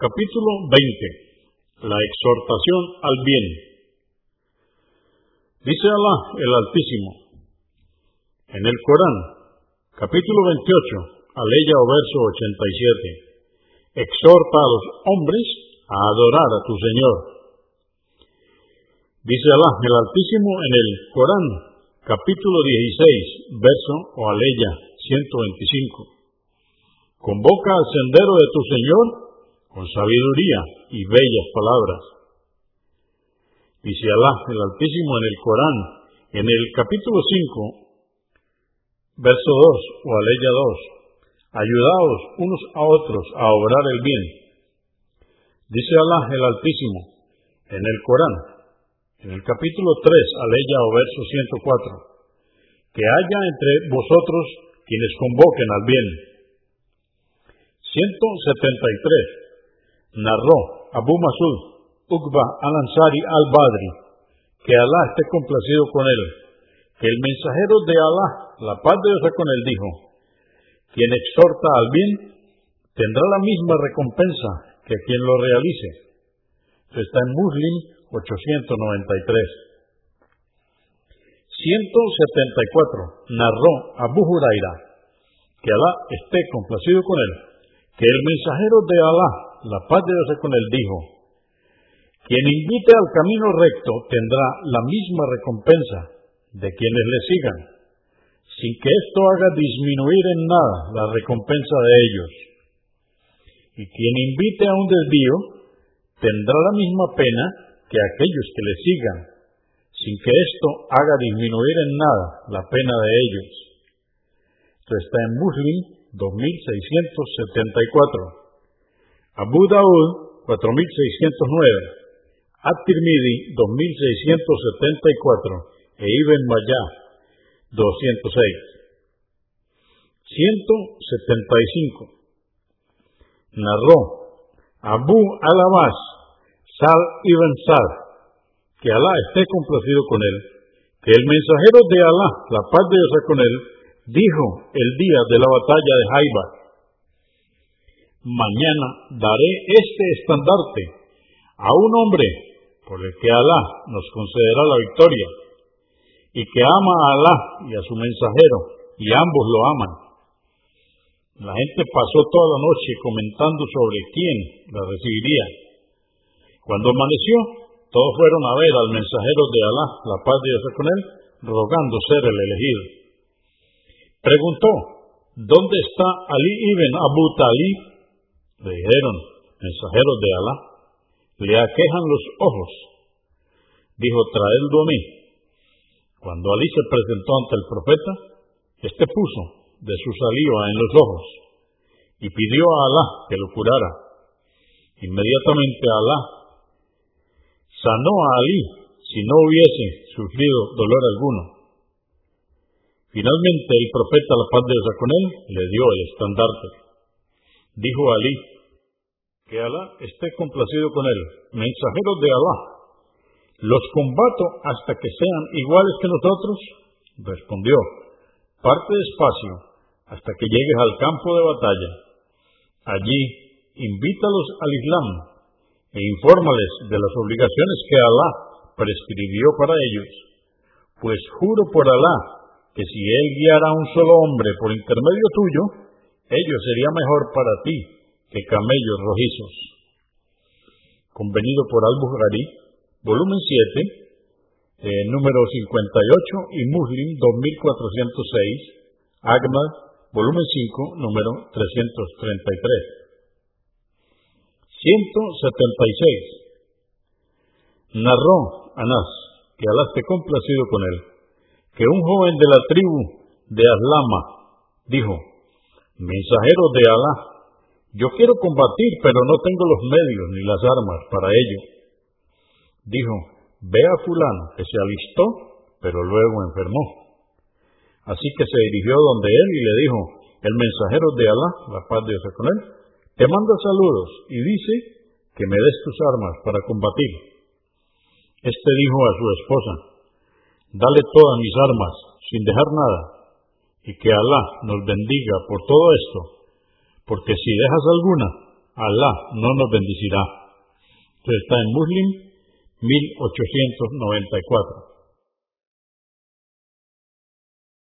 Capítulo 20. La exhortación al bien. Dice Alá el Altísimo en el Corán, capítulo 28, aleya o verso 87. Exhorta a los hombres a adorar a tu Señor. Dice Alá el Altísimo en el Corán, capítulo 16, verso o aleya 125. Convoca al sendero de tu Señor con sabiduría y bellas palabras. Dice Alá el Altísimo en el Corán, en el capítulo 5, verso 2 o aleya 2, ayudaos unos a otros a obrar el bien. Dice Alá el Altísimo en el Corán, en el capítulo 3, aleya o verso 104, que haya entre vosotros quienes convoquen al bien. 173 narró Abu Masud, Uqba al-Ansari al-Badri, que Alá esté complacido con él, que el mensajero de Alá, la paz de Dios con él, dijo, quien exhorta al bien tendrá la misma recompensa que quien lo realice. está en Muslim 893. 174. Narró Abu Huraira, que Alá esté complacido con él, que el mensajero de Alá, la paz de Dios con él, dijo, quien invite al camino recto tendrá la misma recompensa de quienes le sigan, sin que esto haga disminuir en nada la recompensa de ellos. Y quien invite a un desvío tendrá la misma pena que aquellos que le sigan, sin que esto haga disminuir en nada la pena de ellos. Esto está en Muslim 2674. Abu Daud 4609, At-Tirmidhi 2674 e Ibn Mayah 206. 175. Narró Abu Alabás Sal ibn Sal, que Alá esté complacido con él, que el mensajero de Alá, la paz de Dios con él, dijo el día de la batalla de Haibar, mañana daré este estandarte a un hombre por el que Alá nos concederá la victoria y que ama a Alá y a su mensajero y ambos lo aman. La gente pasó toda la noche comentando sobre quién la recibiría. Cuando amaneció, todos fueron a ver al mensajero de Alá, la paz de Dios con él, rogando ser el elegido. Preguntó, ¿dónde está Ali ibn Abu Talib? Le dijeron, mensajeros de Alá, le aquejan los ojos. Dijo, traedlo a mí. Cuando Alí se presentó ante el profeta, éste puso de su saliva en los ojos y pidió a Alá que lo curara. Inmediatamente Alá sanó a Alí si no hubiese sufrido dolor alguno. Finalmente el profeta, la paz de Dios con él, le dio el estandarte. Dijo Alí, que Alá esté complacido con él, mensajeros de Alá, ¿los combato hasta que sean iguales que nosotros? Respondió, parte despacio hasta que llegues al campo de batalla. Allí, invítalos al Islam e infórmales de las obligaciones que Alá prescribió para ellos. Pues juro por Alá que si Él guiara a un solo hombre por intermedio tuyo, ello sería mejor para ti que camellos rojizos. Convenido por Al-Bukhari, volumen 7, eh, número 58 y Muslim 2406, Agma, volumen 5, número 333. 176. Narró Anás, que Alá esté complacido con él, que un joven de la tribu de Aslama dijo, mensajero de Alá, yo quiero combatir, pero no tengo los medios ni las armas para ello. Dijo, ve a fulano, que se alistó, pero luego enfermó. Así que se dirigió donde él y le dijo, el mensajero de Alá, la paz de Dios con él, te manda saludos y dice que me des tus armas para combatir. Este dijo a su esposa, dale todas mis armas, sin dejar nada, y que Alá nos bendiga por todo esto, porque si dejas alguna, Alá no nos bendecirá. Esto está en Muslim 1894.